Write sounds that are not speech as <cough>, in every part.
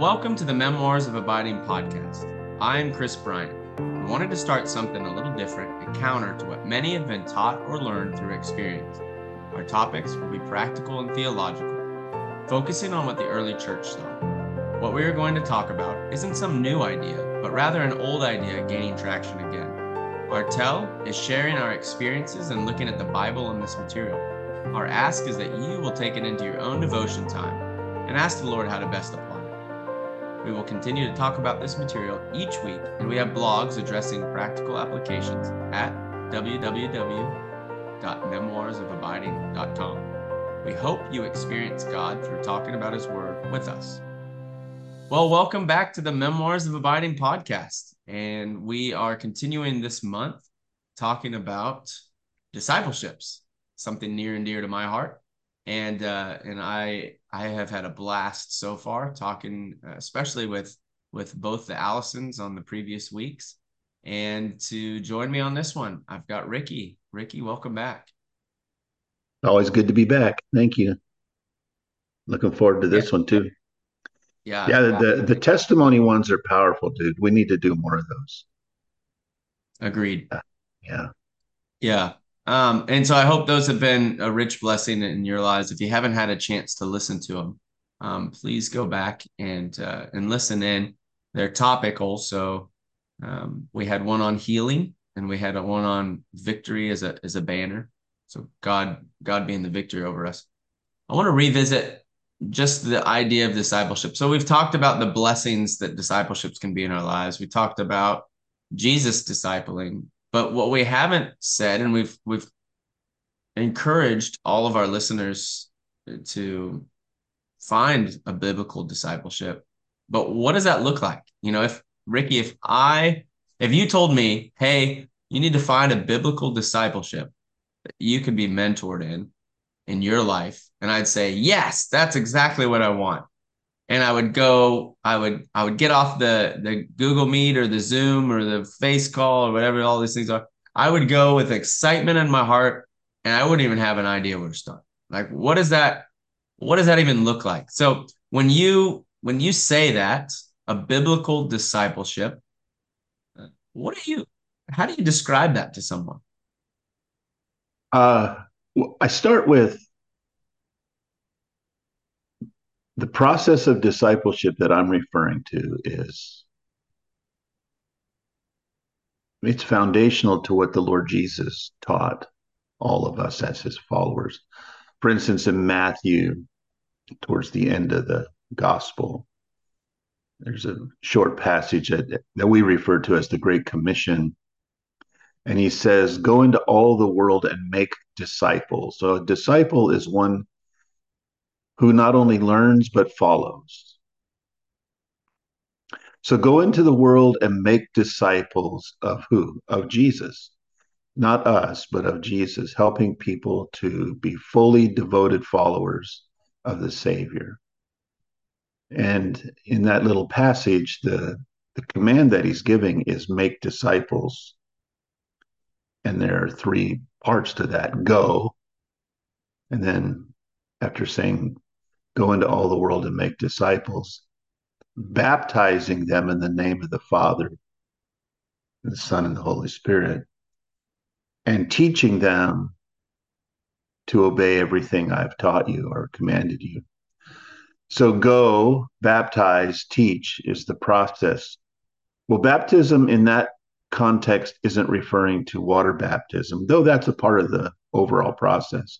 welcome to the Memoirs of Abiding podcast. I'm Chris Bryant. I wanted to start something a little different and counter to what many have been taught or learned through experience. Our topics will be practical and theological, focusing on what the early church saw. What we are going to talk about isn't some new idea, but rather an old idea gaining traction again. Our tell is sharing our experiences and looking at the Bible in this material. Our ask is that you will take it into your own devotion time and ask the Lord how to best apply. We will continue to talk about this material each week, and we have blogs addressing practical applications at www.memoirsofabiding.com. We hope you experience God through talking about His Word with us. Well, welcome back to the Memoirs of Abiding podcast. And we are continuing this month talking about discipleships, something near and dear to my heart. And uh, and I I have had a blast so far talking, uh, especially with with both the Allisons on the previous weeks. And to join me on this one, I've got Ricky. Ricky, welcome back. Always good to be back. Thank you. Looking forward to this Yeah. one too. Yeah. Yeah, the the testimony ones are powerful, dude. We need to do more of those. Agreed. Yeah. Yeah. Um, and so I hope those have been a rich blessing in your lives. If you haven't had a chance to listen to them, um, please go back and uh, and listen in. They're topical. So um, we had one on healing, and we had one on victory as a as a banner. So God God being the victory over us. I want to revisit just the idea of discipleship. So we've talked about the blessings that discipleships can be in our lives. We talked about Jesus discipling, but what we haven't said, and we've we've encouraged all of our listeners to find a biblical discipleship. But what does that look like? You know, if Ricky, if I if you told me, hey, you need to find a biblical discipleship that you can be mentored in in your life, and I'd say, yes, that's exactly what I want. And I would go, I would, I would get off the the Google Meet or the Zoom or the Face Call or whatever all these things are. I would go with excitement in my heart, and I wouldn't even have an idea where to start. Like, what does that, what does that even look like? So when you when you say that a biblical discipleship, what do you, how do you describe that to someone? Uh, I start with the process of discipleship that I'm referring to is it's foundational to what the Lord Jesus taught all of us as his followers. For instance, in Matthew, towards the end of the gospel, there's a short passage that, that we refer to as the Great Commission. And he says, Go into all the world and make disciples. So a disciple is one who not only learns but follows. So go into the world and make disciples of who? Of Jesus. Not us, but of Jesus, helping people to be fully devoted followers of the Savior. And in that little passage, the, the command that he's giving is make disciples. And there are three parts to that go. And then after saying, go into all the world and make disciples, baptizing them in the name of the Father, the Son, and the Holy Spirit, and teaching them to obey everything I've taught you or commanded you. So go, baptize, teach is the process. Well, baptism in that context isn't referring to water baptism, though that's a part of the overall process.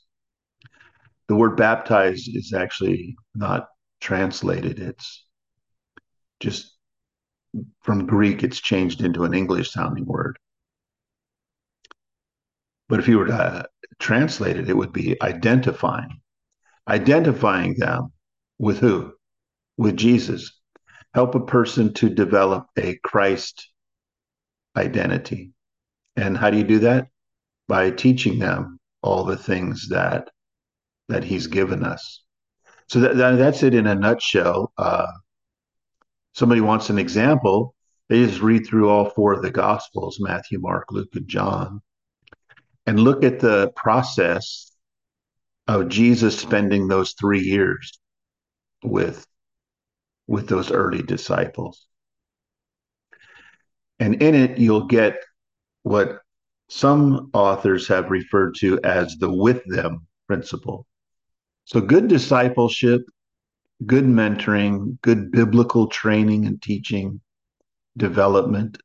The word baptize is actually not translated, it's just from Greek, it's changed into an English sounding word. But if you were to uh, translate it, it would be identifying, identifying them with who? With Jesus. Help a person to develop a Christ identity. And how do you do that? By teaching them all the things that that he's given us. So that, that that's it in a nutshell. Uh, somebody wants an example, they just read through all four of the Gospels Matthew, Mark, Luke, and John and look at the process of Jesus spending those three years with with those early disciples. And in it, you'll get what some authors have referred to as the with them principle. So, good discipleship, good mentoring, good biblical training and teaching, development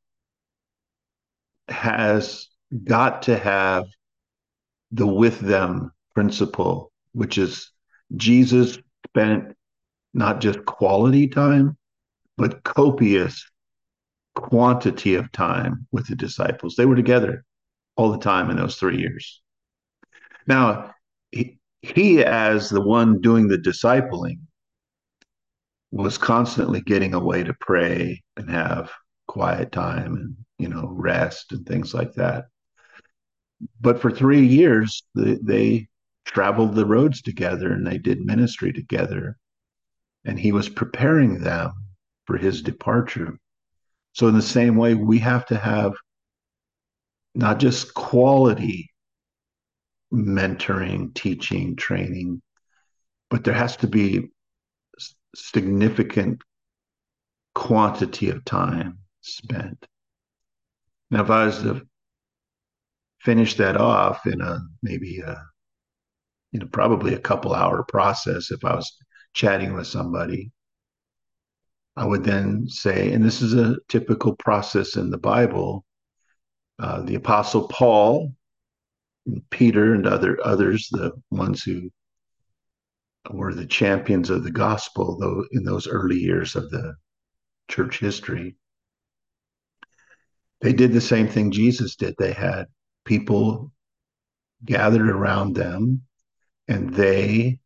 has got to have the with them principle, which is Jesus spent not just quality time, but copious quantity of time with the disciples. They were together all the time in those three years. Now, he, he as the one doing the discipling, was constantly getting away to pray and have quiet time and you know rest and things like that. But for three years they, they traveled the roads together and they did ministry together and he was preparing them for his departure. So in the same way we have to have not just quality mentoring teaching training but there has to be significant quantity of time spent. Now if i was to finish that off in a maybe a you know probably a couple hour process if i was chatting with somebody i would then say and this is a typical process in the bible uh, the apostle paul peter and other others the ones who were the champions of the gospel though in those early years of the church history they did the same thing jesus did. They had people gathered around them and they,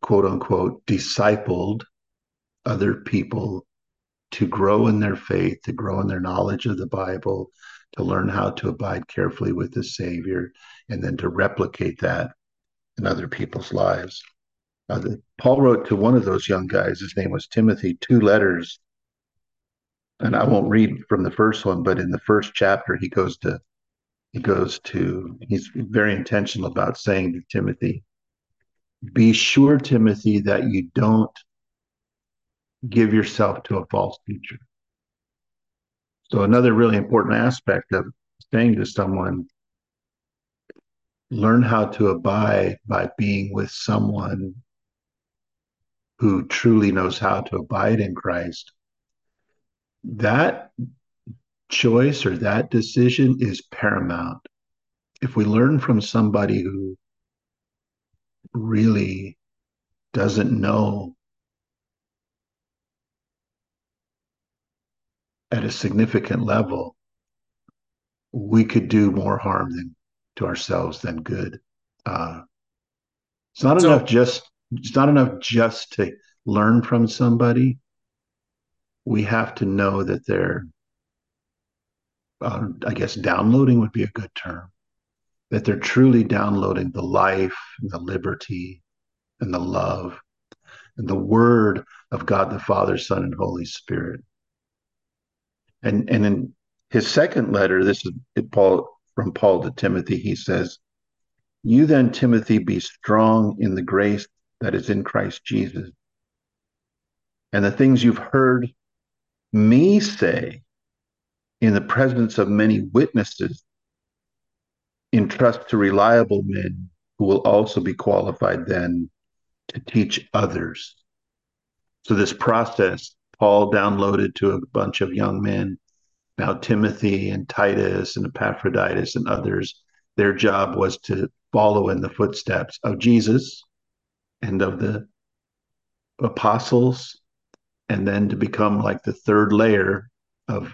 quote unquote, discipled other people to grow in their faith, to grow in their knowledge of the Bible, to learn how to abide carefully with the Savior, and then to replicate that in other people's lives. Uh, the, Paul wrote to one of those young guys, his name was Timothy, two letters. And I won't read from the first one, but in the first chapter, he goes to he goes to, he's very intentional about saying to Timothy, be sure, Timothy, that you don't give yourself to a false teacher. So, another really important aspect of saying to someone, learn how to abide by being with someone who truly knows how to abide in Christ. That choice or that decision is paramount. If we learn from somebody who really doesn't know at a significant level, we could do more harm than to ourselves than good. Uh, it's not so, enough just it's not enough just to learn from somebody. We have to know that they're uh, I guess downloading would be a good term, that they're truly downloading the life and the liberty and the love and the word of God the Father, Son, and Holy Spirit. And and in his second letter, this is Paul from Paul to Timothy, he says, You then, Timothy, be strong in the grace that is in Christ Jesus. And the things you've heard me say in the presence of many witnesses, entrust to reliable men who will also be qualified then to teach others. So, this process, Paul downloaded to a bunch of young men. Now, Timothy and Titus and Epaphroditus and others, their job was to follow in the footsteps of Jesus and of the apostles, and then to become like the third layer of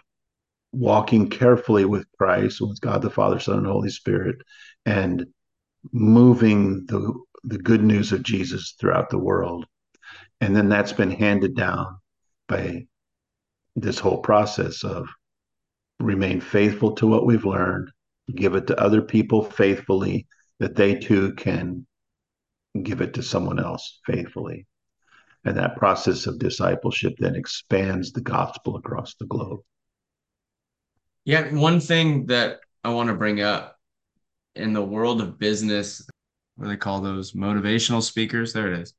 walking carefully with Christ, with God the Father, Son, and Holy Spirit, and moving the the good news of Jesus throughout the world. And then that's been handed down by this whole process of remain faithful to what we've learned, give it to other people faithfully, that they too can give it to someone else faithfully. And that process of discipleship then expands the gospel across the globe. Yeah, one thing that I want to bring up in the world of business, what do they call those motivational speakers? There it is.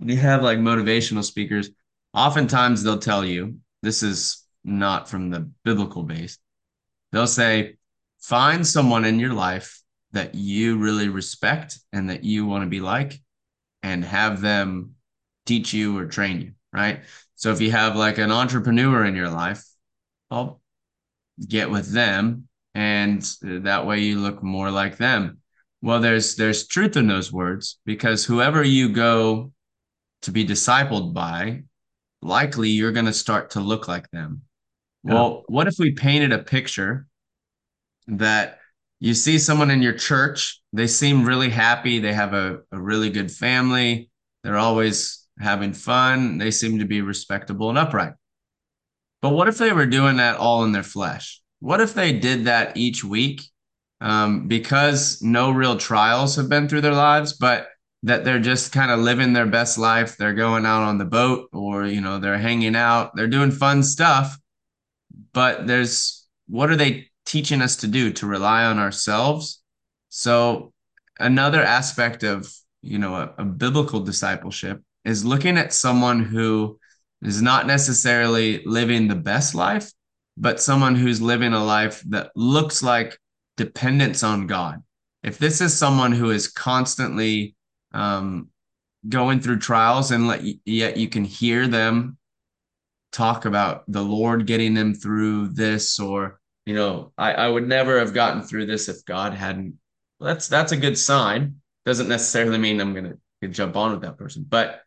you have like motivational speakers, oftentimes they'll tell you this is not from the biblical base. They'll say, find someone in your life that you really respect and that you want to be like, and have them teach you or train you, right? So if you have like an entrepreneur in your life, I'll get with them and that way you look more like them. Well, there's there's truth in those words because whoever you go to be discipled by, likely you're going to start to look like them. Yeah. Well, what if we painted a picture that you see someone in your church, they seem really happy, they have a, a really good family, they're always having fun, they seem to be respectable and upright. But what if they were doing that all in their flesh? What if they did that each week um, because no real trials have been through their lives, but that they're just kind of living their best life. They're going out on the boat or, you know, they're hanging out, they're doing fun stuff. But there's what are they teaching us to do? To rely on ourselves. So, another aspect of, you know, a, a biblical discipleship is looking at someone who is not necessarily living the best life, but someone who's living a life that looks like dependence on God. If this is someone who is constantly um, going through trials and let, yet you can hear them talk about the Lord getting them through this or you know I, I would never have gotten through this if God hadn't. That's that's a good sign. Doesn't necessarily mean I'm gonna jump on with that person but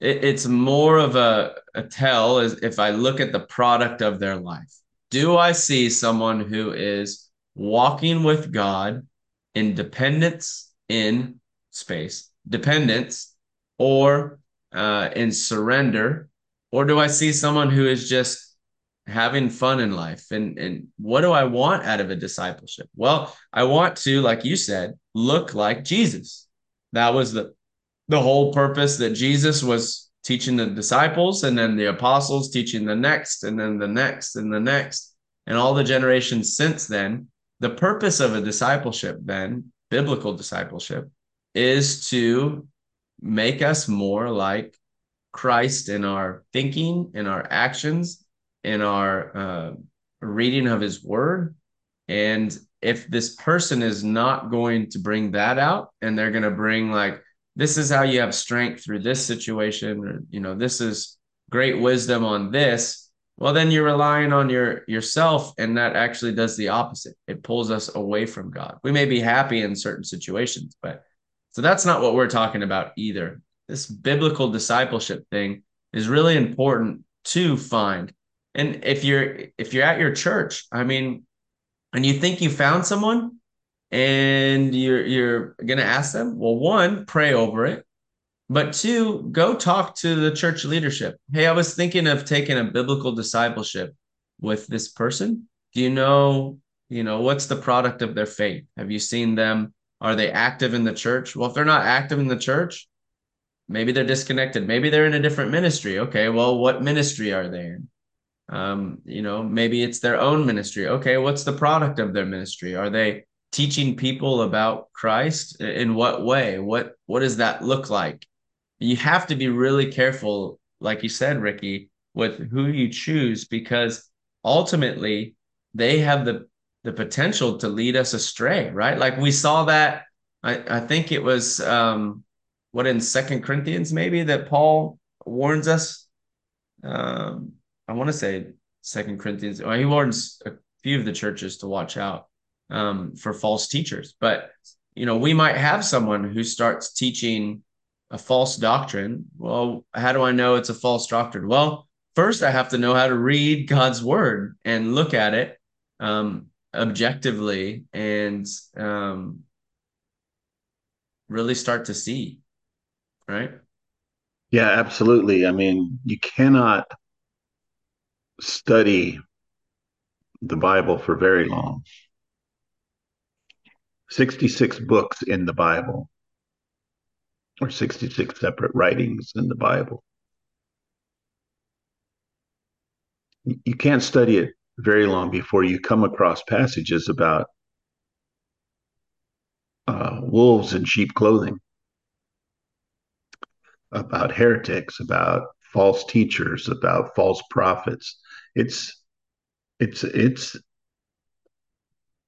it, it's more of a, a tell is if I look at the product of their life. Do I see someone who is walking with God in dependence in space dependence or uh, in surrender? Or do I see someone who is just having fun in life? And, and what do I want out of a discipleship? Well, I want to, like you said, look like Jesus. That was the, the whole purpose that Jesus was teaching the disciples and then the apostles teaching the next and then the next and the next and all the generations since then. The purpose of a discipleship, then, biblical discipleship, is to make us more like Christ in our thinking, in our actions, in our uh, reading of his word. And if this person is not going to bring that out and they're going to bring, like, this is how you have strength through this situation, or, you know, this is great wisdom on this, well, then you're relying on your yourself, and that actually does the opposite. It pulls us away from God. We may be happy in certain situations, but so that's not what we're talking about either. This biblical discipleship thing is really important to find. And if you're if you're at your church, I mean, and you think you found someone and you're you're going to ask them, well, one, pray over it. But two, go talk to the church leadership. Hey, I was thinking of taking a biblical discipleship with this person. Do you know, you know, what's the product of their faith? Have you seen them are they active in the church? Well, if they're not active in the church, maybe they're disconnected. Maybe they're in a different ministry. Okay, well, what ministry are they in? Um, you know, maybe it's their own ministry. Okay, what's the product of their ministry? Are they teaching people about Christ? In what way? What what does that look like? You have to be really careful, like you said, Ricky, with who you choose because ultimately they have the the potential to lead us astray, right? Like we saw that. I, I think it was um, what in Second Corinthians maybe that Paul warns us. Um, I want to say Second Corinthians. He warns a few of the churches to watch out um, for false teachers. But you know, we might have someone who starts teaching a false doctrine. Well, how do I know it's a false doctrine? Well, first I have to know how to read God's word and look at it um, objectively and um, really start to see, right? Yeah, absolutely. I mean, you cannot study the Bible for very long. 66 books in the Bible, or 66 separate writings in the Bible. You can't study it very long before you come across passages about uh, wolves in sheep clothing. about heretics, about false teachers, about false prophets. It's it's it's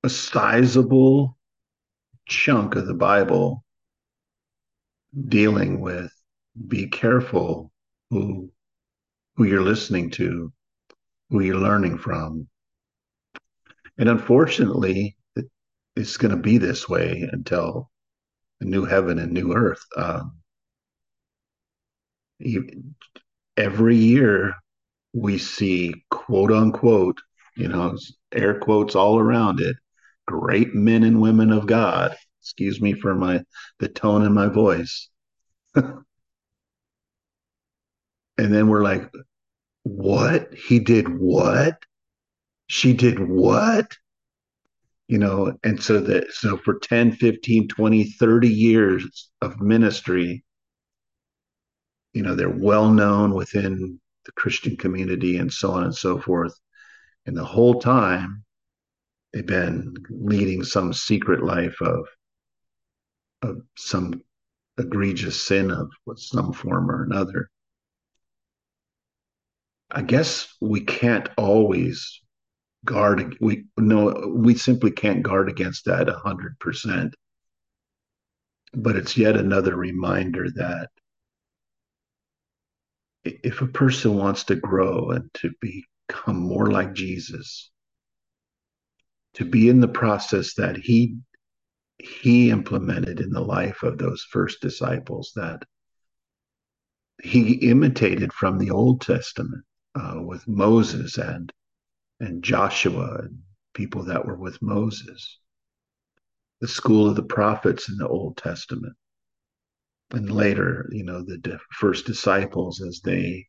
a sizable chunk of the Bible dealing with be careful who who you're listening to, you're learning from. And unfortunately, it's going to be this way until a new heaven and new earth. Um, every year we see quote unquote, you know, air quotes all around it, great men and women of God. Excuse me for my the tone in my voice. <laughs> and then we're like, what? He did what? She did what? You know, and so that so for 10, 15, 20, 30 years of ministry, you know, they're well known within the Christian community and so on and so forth. And the whole time they've been leading some secret life of of some egregious sin of some form or another. I guess we can't always guard we no we simply can't guard against that 100% but it's yet another reminder that if a person wants to grow and to become more like Jesus to be in the process that he he implemented in the life of those first disciples that he imitated from the Old Testament uh, with Moses and and Joshua and people that were with Moses, the school of the prophets in the Old Testament, and later, you know, the first disciples as they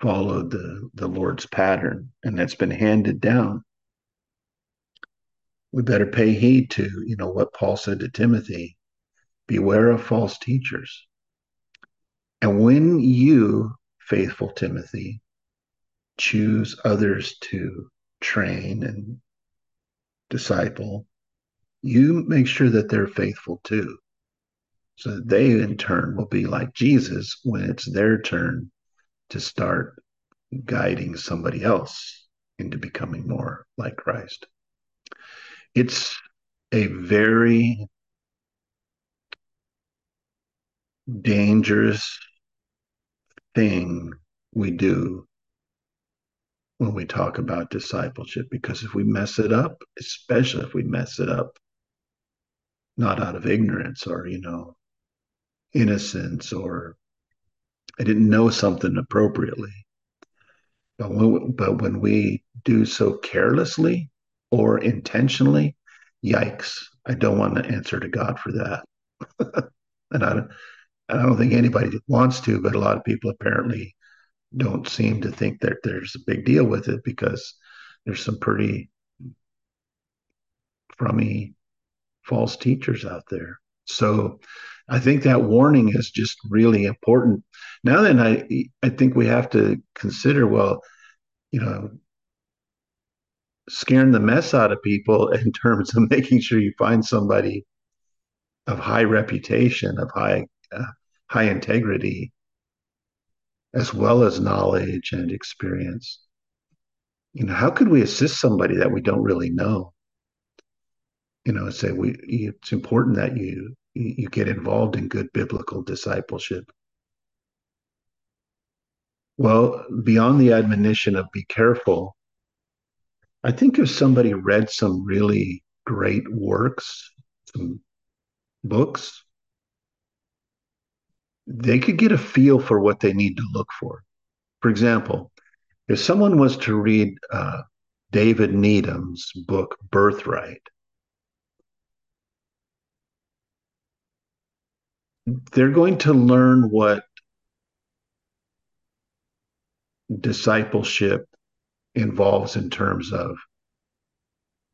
followed the the Lord's pattern, and that's been handed down. We better pay heed to, you know, what Paul said to Timothy. Beware of false teachers. And when you, faithful Timothy, choose others to train and disciple, you make sure that they're faithful too. So that they in turn will be like Jesus when it's their turn to start guiding somebody else into becoming more like Christ it's a very dangerous thing we do when we talk about discipleship because if we mess it up, especially if we mess it up not out of ignorance or, you know, innocence or I didn't know something appropriately. But when, but when we do so carelessly, or intentionally, yikes, I don't want to answer to God for that. <laughs> and I, I don't think anybody wants to, but a lot of people apparently don't seem to think that there's a big deal with it because there's some pretty crummy false teachers out there. So I think that warning is just really important. Now then I I think we have to consider well, you know, scaring the mess out of people <laughs> in terms of making sure you find somebody of high reputation, of high uh, high integrity, as well as knowledge and experience. You know, how could we assist somebody that we don't really know? You know, say we it's important that you you get involved in good biblical discipleship. Well, beyond the admonition of be careful, I think if somebody read some really great works, some books, they could get a feel for what they need to look for. For example, if someone was to read uh, David Needham's book, Birthright, they're going to learn what discipleship involves in terms of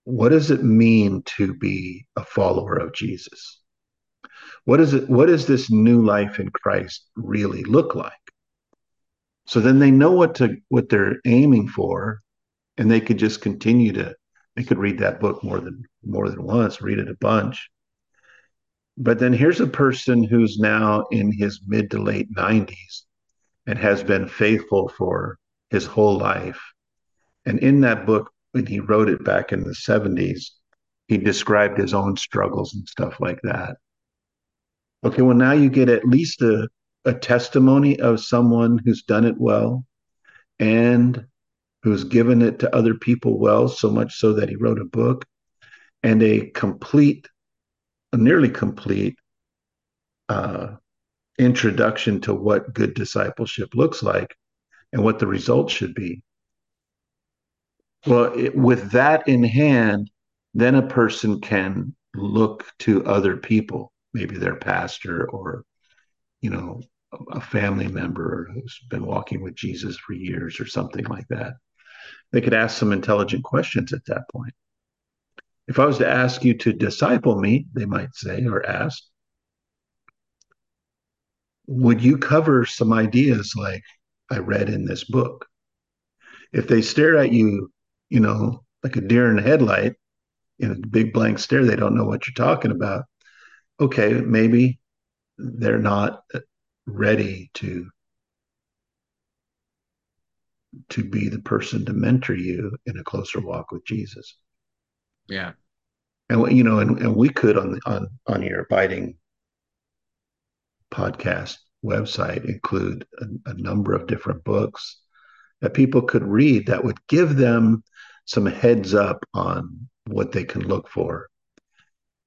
what does it mean to be a follower of Jesus? What is it what does this new life in Christ really look like? So then they know what to what they're aiming for and they could just continue to they could read that book more than more than once, read it a bunch. But then here's a person who's now in his mid to late 90s and has been faithful for his whole life. And in that book, when he wrote it back in the 70s, he described his own struggles and stuff like that. Okay, well, now you get at least a, a testimony of someone who's done it well and who's given it to other people well, so much so that he wrote a book and a complete, a nearly complete uh, introduction to what good discipleship looks like and what the results should be. Well, it, with that in hand, then a person can look to other people, maybe their pastor or, you know, a family member who's been walking with Jesus for years or something like that. They could ask some intelligent questions at that point. If I was to ask you to disciple me, they might say or ask, would you cover some ideas like I read in this book? If they stare at you, you know, like a deer in a headlight, in a big blank stare, they don't know what you're talking about. Okay, maybe they're not ready to to be the person to mentor you in a closer walk with Jesus. Yeah. And you know, and, and we could on on on your abiding podcast website include a, a number of different books that people could read that would give them some heads up on what they can look for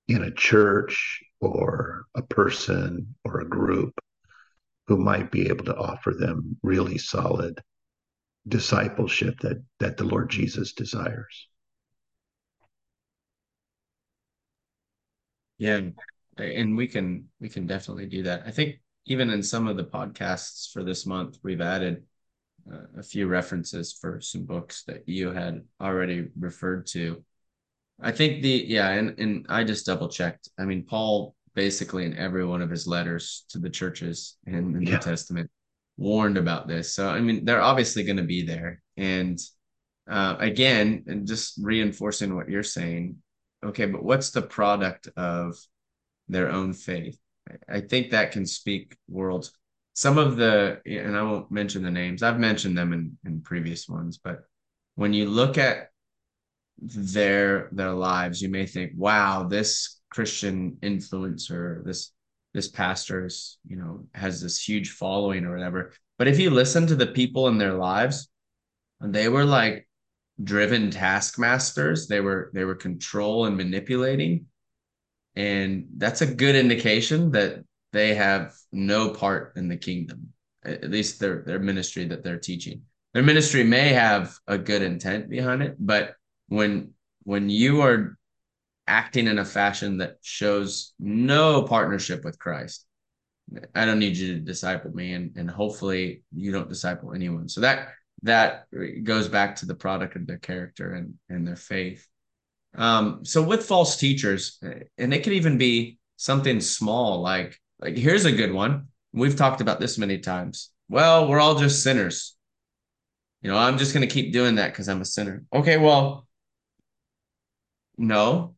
in a church or a person or a group who might be able to offer them really solid discipleship that that the Lord Jesus desires. Yeah, and we can we can definitely do that. I think even in some of the podcasts for this month, we've added uh, a few references for some books that you had already referred to. I think the yeah, and and I just double checked. I mean, Paul basically in every one of his letters to the churches in the New. Testament warned about this. So I mean, they're obviously going to be there. And uh, again, and just reinforcing what you're saying. Okay, but what's the product of their own faith? I think that can speak worlds. Some of the, and I won't mention the names. I've mentioned them in in previous ones, but when you look at their their lives, you may think, "Wow, this Christian influencer, this this pastor's, you know, has this huge following or whatever. But if you listen to the people in their lives, they were like driven taskmasters. They were they were control and manipulating. And that's a good indication that they have no part in the kingdom, at least their their ministry that they're teaching. Their ministry may have a good intent behind it, but when when you are acting in a fashion that shows no partnership with Christ. I don't need you to disciple me, and and hopefully you don't disciple anyone. So that that goes back to the product of their character and and their faith. Um, so with false teachers, and it could even be something small like like here's a good one. We've talked about this many times. Well, we're all just sinners. You know, I'm just going to keep doing that because I'm a sinner. Okay, well, no,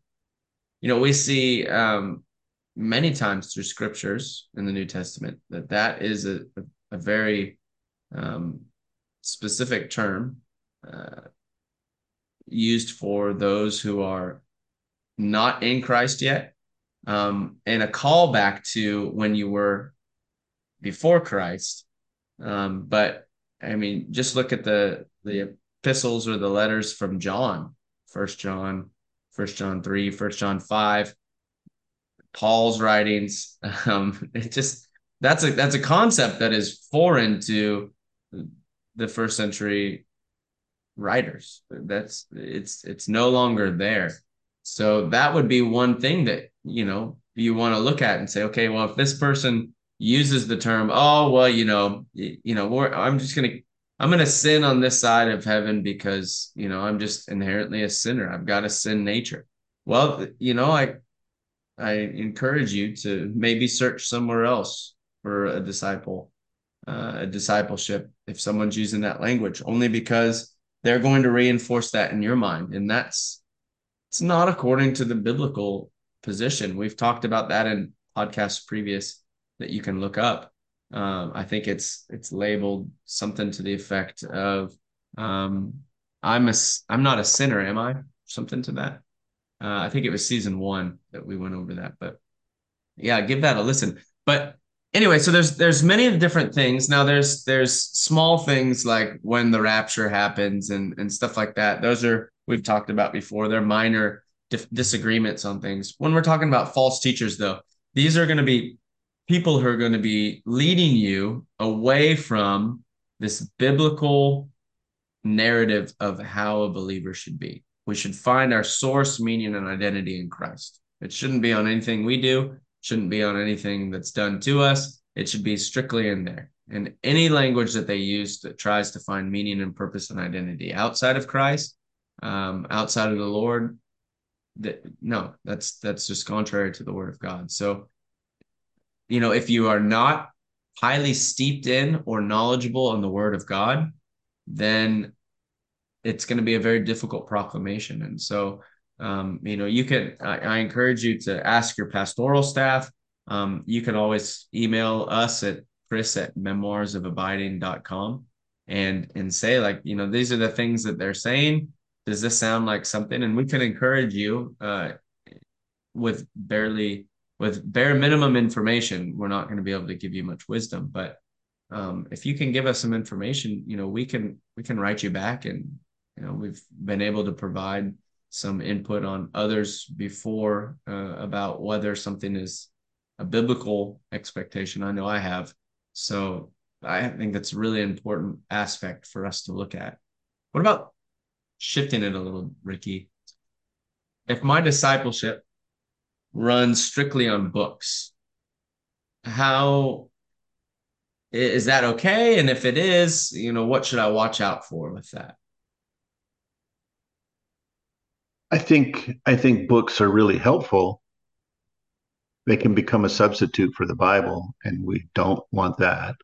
you know, we see um, many times through scriptures in the New Testament that that is a, a, a very um, specific term uh, used for those who are not in Christ yet, um, and a callback to when you were before Christ. Um, but I mean, just look at the the epistles or the letters from John, First John, First John 3, First John 5, Paul's writings. <laughs> Um, it just that's a that's a concept that is foreign to the first century writers. That's it's it's no longer there. So that would be one thing that you know you want to look at and say, okay, well, if this person uses the term, oh well, you know, you know, I'm just gonna I'm going to sin on this side of heaven because, you know, I'm just inherently a sinner. I've got a sin nature. Well, you know, I I encourage you to maybe search somewhere else for a disciple, uh, a discipleship if someone's using that language, only because they're going to reinforce that in your mind. And that's it's not according to the biblical position. We've talked about that in podcasts previous that you can look up. Um, I think it's it's labeled something to the effect of um, I'm a I'm not a sinner, am I? Something to that. Uh, I think it was season one that we went over that, but yeah, give that a listen. But anyway, so there's there's many different things. Now there's there's small things like when the rapture happens and and stuff like that. Those are we've talked about before. They're minor dif- disagreements on things. When we're talking about false teachers, though, these are going to be people who are going to be leading you away from this biblical narrative of how a believer should be. We should find our source, meaning, and identity in Christ. It shouldn't be on anything we do, shouldn't be on anything that's done to us. It should be strictly in there. And any language that they use that tries to find meaning and purpose and identity outside of Christ, um, outside of the Lord, that no, that's that's just contrary to the Word of God. So, you know, if you are not highly steeped in or knowledgeable on the Word of God, then it's going to be a very difficult proclamation. And so, um, you know, you can, I, I, encourage you to ask your pastoral staff. Um, you can always email us at chris at memoirsofabiding.com and, and say like, you know, these are the things that they're saying. Does this sound like something? And we can encourage you, uh, with barely, with bare minimum information. We're not going to be able to give you much wisdom, but um, if you can give us some information, you know, we can we can write you back, and you know, we've been able to provide some input on others before uh, about whether something is a biblical expectation. I know I have, so I think that's a really important aspect for us to look at. What about shifting it a little, Ricky? If my discipleship runs strictly on books, how is that okay? And if it is, you know, what should I watch out for with that? I think I think books are really helpful. They can become a substitute for the Bible, and we don't want that.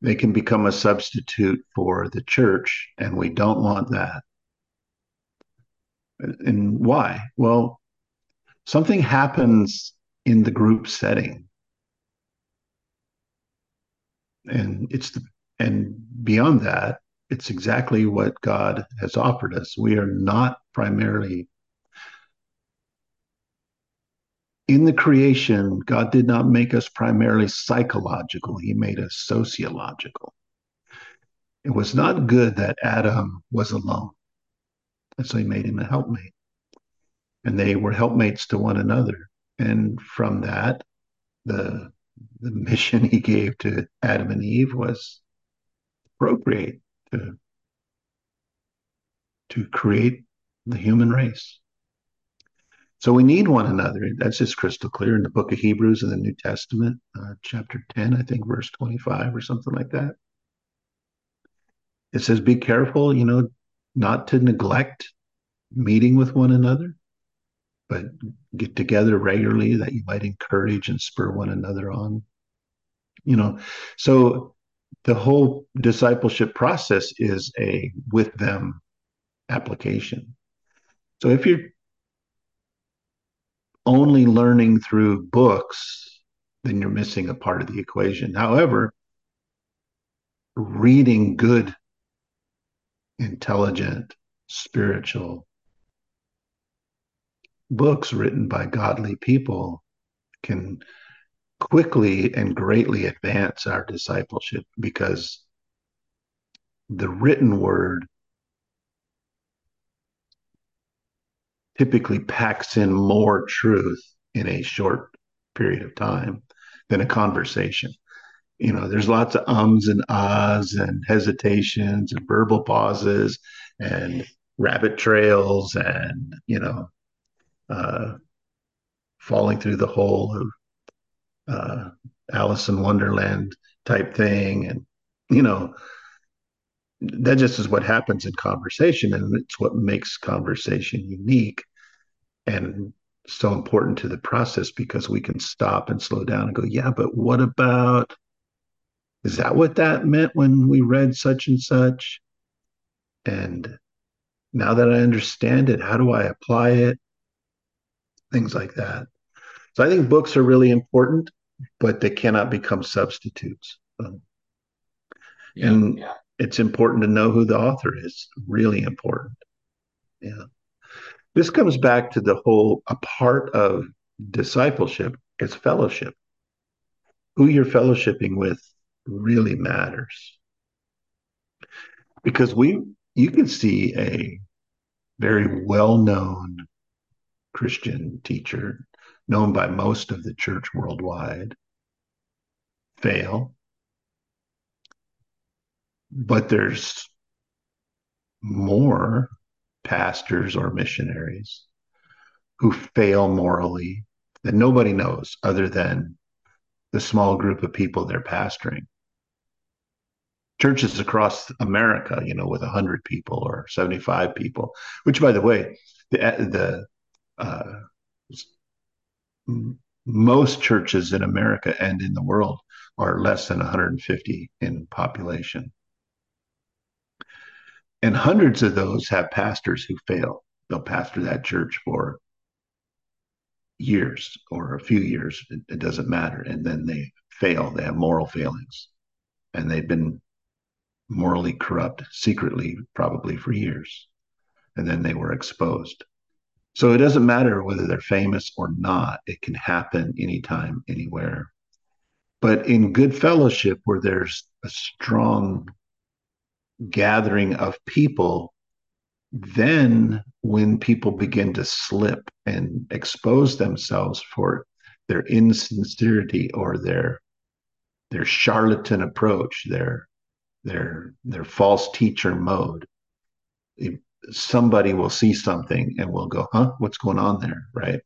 They can become a substitute for the church, and we don't want that. And why? Well, something happens in the group setting. And it's the and beyond that it's exactly what god has offered us. We are not primarily in the creation god did not make us primarily psychological. He made us sociological. It was not good that adam was alone. And so he made him a helpmate and they were helpmates to one another and from that the the mission <laughs> he gave to Adam and Eve was procreate, to, to create the human race. So we need one another. That's just crystal clear in the book of Hebrews in the New Testament, uh, chapter 10, I think, verse 25 or something like that. It says, Be careful, you know, not to neglect meeting with one another, but get together regularly that you might encourage and spur one another on. You know, so the whole discipleship process is a with them application. So if you're only learning through books, then you're missing a part of the equation. However, reading good, intelligent, spiritual books written by godly people can quickly and greatly advance our discipleship because the written word typically packs in more truth in a short period of time than a conversation. You know, there's lots of ums and ahs and hesitations and verbal pauses and rabbit trails and, you know, uh, falling through the hole of uh, Alice in Wonderland type thing. And, you know, that just is what happens in conversation. And it's what makes conversation unique and so important to the process because we can stop and slow down and go, yeah, but what about? Is that what that meant when we read such and such? And now that I understand it, how do I apply it? Things like that. So I think books are really important, but they cannot become substitutes. Um, yeah, and yeah. it's important to know who the author is. Really important. Yeah. This comes back to the whole a part of discipleship is fellowship. Who you're fellowshipping with really matters. Because we you can see a very well-known Christian teacher, known by most of the church worldwide, fail. But there's more pastors or missionaries who fail morally that nobody knows other than the small group of people they're pastoring. Churches across America, you know, with 100 people or 75 people, which, by the way, the, the uh, most churches in America and in the world are less than 150 in population. And hundreds of those have pastors who fail. They'll pastor that church for years or a few years. It, it doesn't matter. And then they fail. They have moral failings. And they've been morally corrupt secretly, probably for years. And then they were exposed. So it doesn't matter whether they're famous or not, it can happen anytime, anywhere. But in good fellowship, where there's a strong gathering of people, then when people begin to slip and expose themselves for their insincerity or their their charlatan approach, their their their false teacher mode, somebody will see something and will go, "Huh, what's going on there?" Right?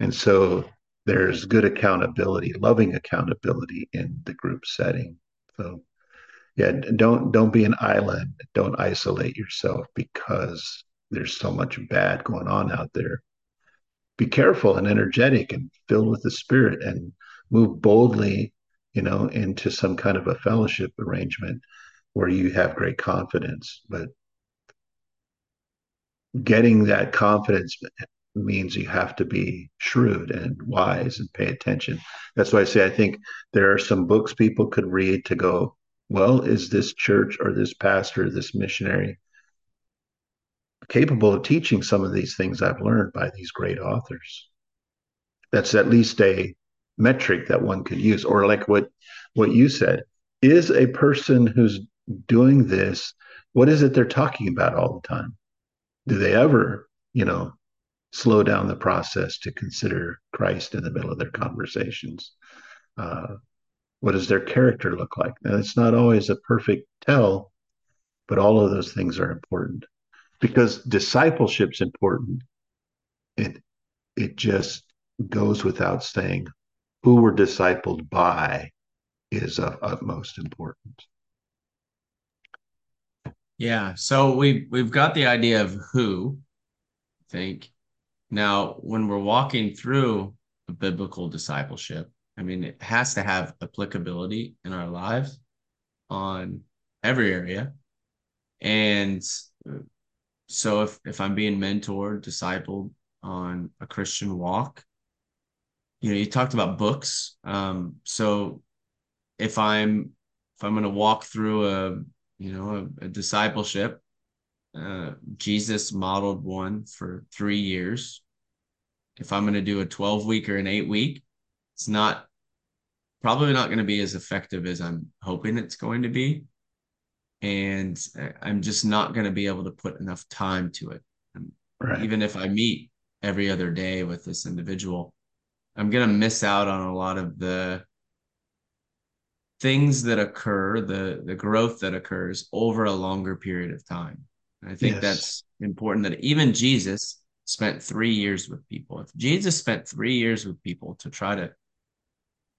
And so there's good accountability, loving accountability in the group setting. So yeah don't don't be an island don't isolate yourself because there's so much bad going on out there be careful and energetic and filled with the spirit and move boldly you know into some kind of a fellowship arrangement where you have great confidence but getting that confidence means you have to be shrewd and wise and pay attention that's why i say i think there are some books people could read to go well, is this church or this pastor, this missionary capable of teaching some of these things I've learned by these great authors? That's at least a metric that one could use. Or like what what you said, is a person who's doing this, what is it they're talking about all the time? Do they ever, you know, slow down the process to consider Christ in the middle of their conversations? Uh, what does their character look like? Now, it's not always a perfect tell, but all of those things are important because discipleship's important. It it just goes without saying who we're discipled by is of utmost importance. Yeah. So we've we've got the idea of who, I think. Now, when we're walking through a biblical discipleship, I mean, it has to have applicability in our lives on every area. And so if if I'm being mentored, discipled on a Christian walk, you know, you talked about books. Um, so if I'm if I'm going to walk through a you know a, a discipleship, uh, Jesus modeled one for three years. If I'm going to do a 12 week or an eight week, it's not probably not going to be as effective as I'm hoping it's going to be. And I'm just not going to be able to put enough time to it. Right. Even if I meet every other day with this individual, I'm going to miss out on a lot of the things that occur, the the growth that occurs over a longer period of time. And I think yes. that's important that even Jesus spent 3 years with people. If Jesus spent 3 years with people to try to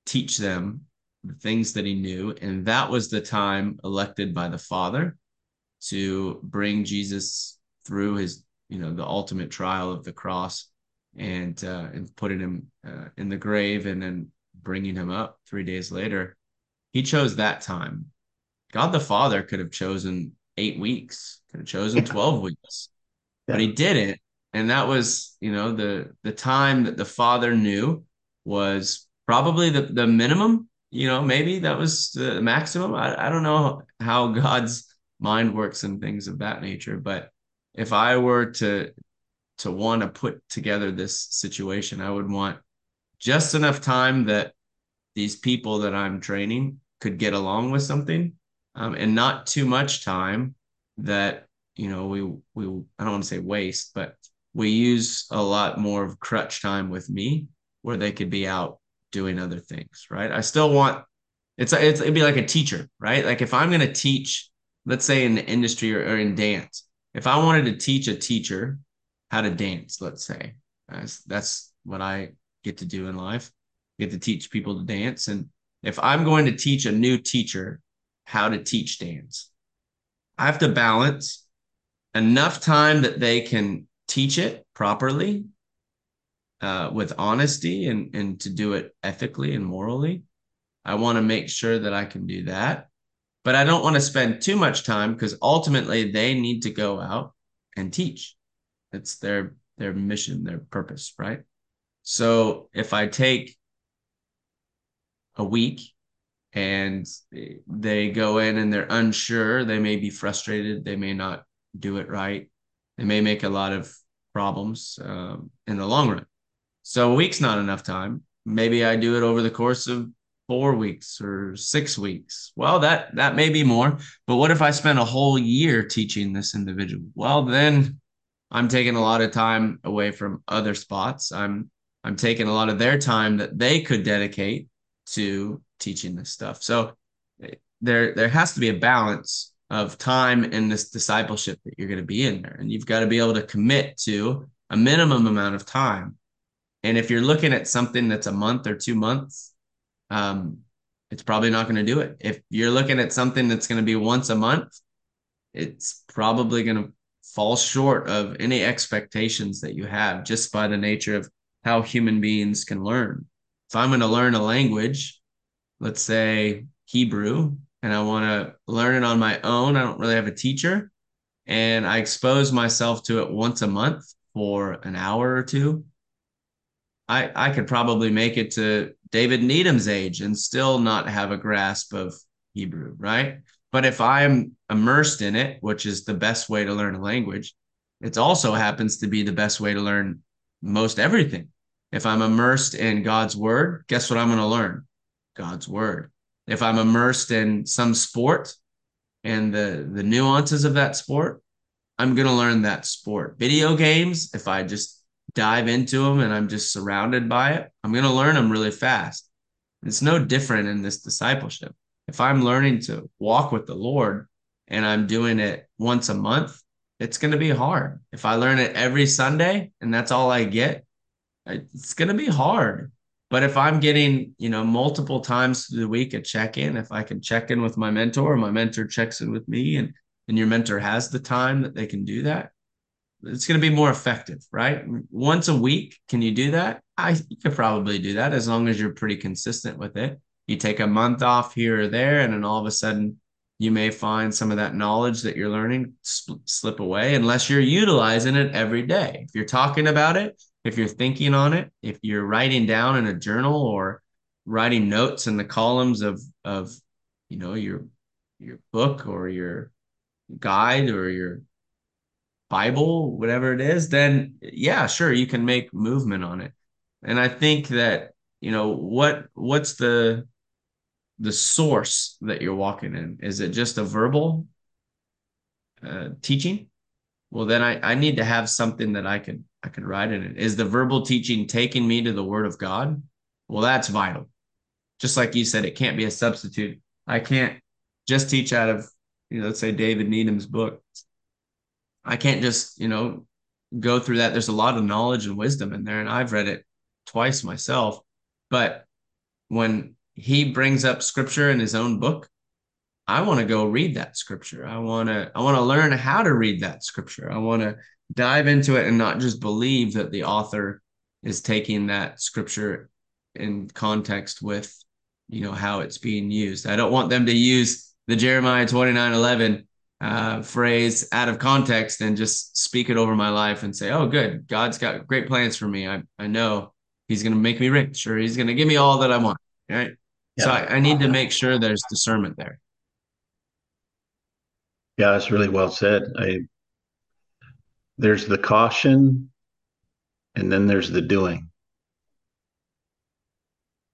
teach them the things that he knew. And that was the time elected by the Father to bring Jesus through his, you know, the ultimate trial of the cross and uh, and putting him uh, in the grave and then bringing him up three days later. He chose that time. God the Father could have chosen eight weeks, could have chosen 12 weeks, yeah. but he didn't. And that was, you know, the the time that the Father knew was probably the, the minimum. You know, maybe that was the maximum. I, I don't know how God's mind works and things of that nature. But if I were to to want to put together this situation, I would want just enough time that these people that I'm training could get along with something, um, and not too much time that you know we we I don't want to say waste, but we use a lot more of crutch time with me where they could be out doing other things, right? I still want it's it's it'd be like a teacher, right? Like if I'm going to teach, let's say in the industry or, or in dance, if I wanted to teach a teacher how to dance, let's say, that's, that's what I get to do in life. I get to teach people to dance, and if I'm going to teach a new teacher how to teach dance, I have to balance enough time that they can teach it properly uh, with honesty and, and to do it ethically and morally. I want to make sure that I can do that. But I don't want to spend too much time because ultimately they need to go out and teach. It's their their mission, their purpose, right? So if I take a week and they go in and they're unsure, they may be frustrated, they may not do it right, they may make a lot of problems um, in the long run. So a week's not enough time. Maybe I do it over the course of four weeks or six weeks. Well, that that may be more. But what if I spend a whole year teaching this individual? Well, then I'm taking a lot of time away from other spots. I'm I'm taking a lot of their time that they could dedicate to teaching this stuff. So there there has to be a balance of time in this discipleship that you're going to be in there. And you've got to be able to commit to a minimum amount of time. And if you're looking at something that's a month or two months um, it's probably not going to do it. If you're looking at something that's going to be once a month it's probably going to fall short of any expectations that you have just by the nature of how human beings can learn if i'm going to learn a language let's say hebrew and I want to learn it on my own. I don't really have a teacher. And I expose myself to it once a month for an hour or two. I, I could probably make it to David Needham's age and still not have a grasp of Hebrew, right? But if I'm immersed in it, which is the best way to learn a language, it also happens to be the best way to learn most everything. If I'm immersed in God's word, guess what I'm going to learn? God's word if I'm immersed in some sport and the the nuances of that sport, I'm going to learn that sport. Video games, if I just dive into them and I'm just surrounded by it, I'm going to learn them really fast. It's no different in this discipleship. If I'm learning to walk with the Lord and I'm doing it once a month, it's going to be hard. If I learn it every Sunday and that's all I get, it's going to be hard. But if I'm getting, you know, multiple times through the week a check-in, if I can check in with my mentor, my mentor checks in with me, and and your mentor has the time that they can do that, it's going to be more effective, right? Once a week, can you do that? I you could probably do that as long as you're pretty consistent with it. You take a month off here or there, and then all of a sudden you may find some of that knowledge that you're learning slip away unless you're utilizing it every day. If you're talking about it, if you're thinking on it, if you're writing down in a journal or writing notes in the columns of of you know your your book or your guide or your Bible, whatever it is, then yeah, sure, you can make movement on it. And I think that, you know, what what's the the source that you're walking in? Is it just a verbal uh, teaching? Well, then I, I need to have something that I can I can write in it. Is the verbal teaching taking me to the Word of God? Well, that's vital. Just like you said, it can't be a substitute. I can't just teach out of, you know, let's say David Needham's book. I can't just, you know, go through that. There's a lot of knowledge and wisdom in there, and I've read it twice myself. But when he brings up scripture in his own book, I want to go read that scripture. I want to I want to learn how to read that scripture. I want to dive into it and not just believe that the author is taking that scripture in context with you know how it's being used. I don't want them to use the Jeremiah 29 11 uh, phrase out of context and just speak it over my life and say, oh, good, God's got great plans for me. I, I know he's going to make me rich or he's going to give me all that I want. Right. Yeah. So I, I need to make sure there's discernment there. Yeah, that's really well said. I there's the caution and then there's the doing.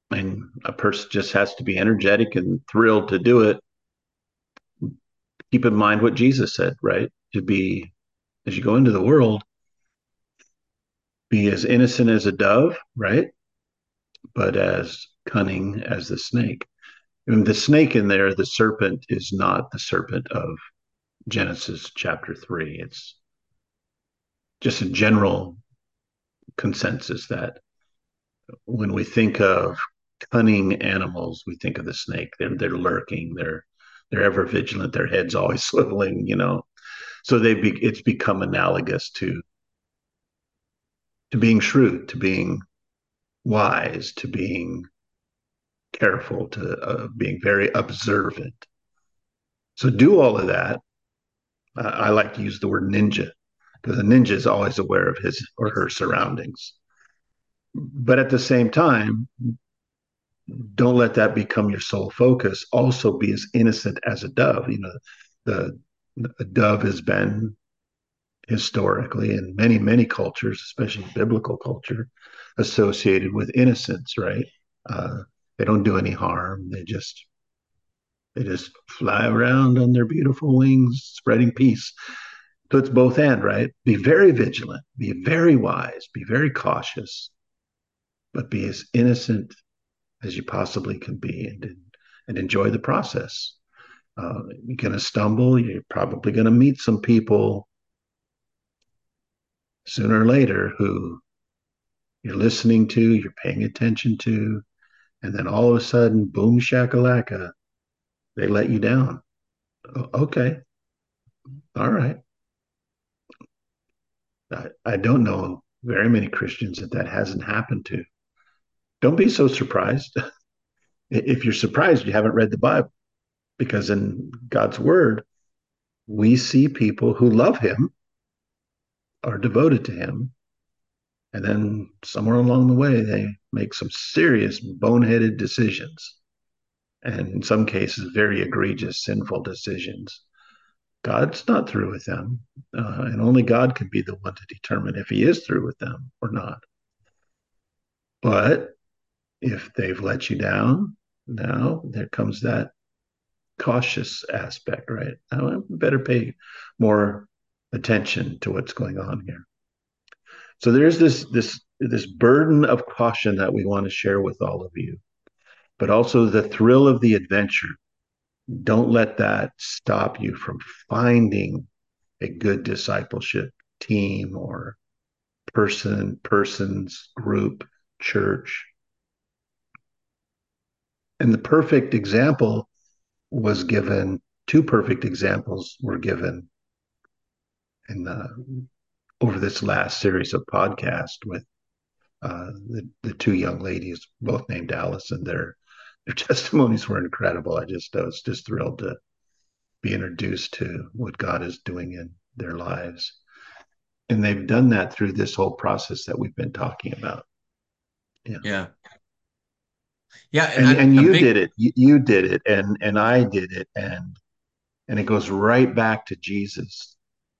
And a person just has to be energetic and thrilled to do it. Keep in mind what Jesus said, right? To be, as you go into the world, be as innocent as a dove, right? But as cunning as the snake. And the snake in there, the serpent, is not the serpent of Genesis chapter 3. It's just a general consensus that when we think of cunning animals, we think of the snake. They're they're lurking. They're they're ever vigilant. Their heads <laughs> always swiveling. You know, so they be, it's become analogous to to being shrewd, to being wise, to being careful, to uh, being very observant. So do all of that. Uh, I like to use the word ninja because a ninja is always aware of his or her surroundings. But at the same time, don't let that become your sole focus. Also, be as innocent as a dove. You know, the, the dove has been historically in many many cultures, especially biblical culture, associated with innocence. Right? Uh, they don't do any harm. They just they just fly around on their beautiful wings, spreading peace. So it's both and, right? Be very vigilant, be very wise, be very cautious, but be as innocent as you possibly can be and, and enjoy the process. Uh, you're going to stumble. You're probably going to meet some people sooner or later who you're listening to, you're paying attention to, and then all of a sudden, boom shakalaka, they let you down. Oh, okay. All right. I, I don't know very many Christians that that hasn't happened to. Don't be so surprised. <laughs> if you're surprised, you haven't read the Bible, because in God's Word, we see people who love Him, are devoted to Him, and then somewhere along the way, they make some serious boneheaded decisions, and in some cases, very egregious, sinful decisions God's not through with them. Uh, and only God can be the one to determine if he is through with them or not. But if they've let you down, now there comes that cautious aspect, right? I better pay more attention to what's going on here. So there's this this this burden of caution that we want to share with all of you, but also the thrill of the adventure don't let that stop you from finding a good discipleship team or person, persons, group, church. And the perfect example was given, two perfect examples were given in the, over this last series of podcasts with uh, the, the two young ladies, both named Alice, and their <laughs> their testimonies were incredible. I just I was just thrilled to be introduced to what God is doing in their lives. And they've done that through this whole process that we've been talking about. Yeah. Yeah. Yeah. And, and, and you big... did it. You, you did it. And and I did it. And and it goes right back to Jesus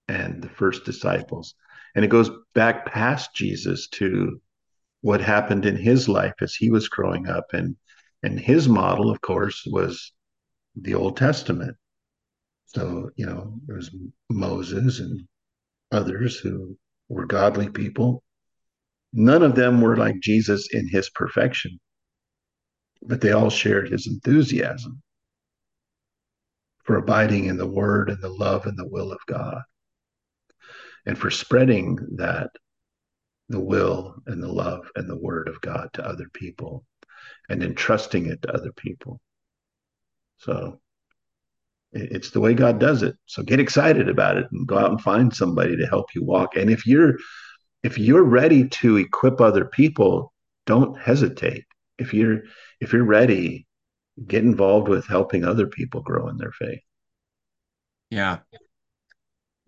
and the first disciples. And it goes back past Jesus to what happened in his life as he was growing up and and his model, of course, was the Old Testament. So, you know, there was Moses and others who were godly people. None of them were like Jesus in his perfection, but they all shared his enthusiasm for abiding in the word and the love and the will of God, and for spreading that the will and the love and the word of God to other people and entrusting it to other people. So it's the way God does it. So get excited about it and go out and find somebody to help you walk. And if you're if you're ready to equip other people, don't hesitate. If you're if you're ready, get involved with helping other people grow in their faith. Yeah.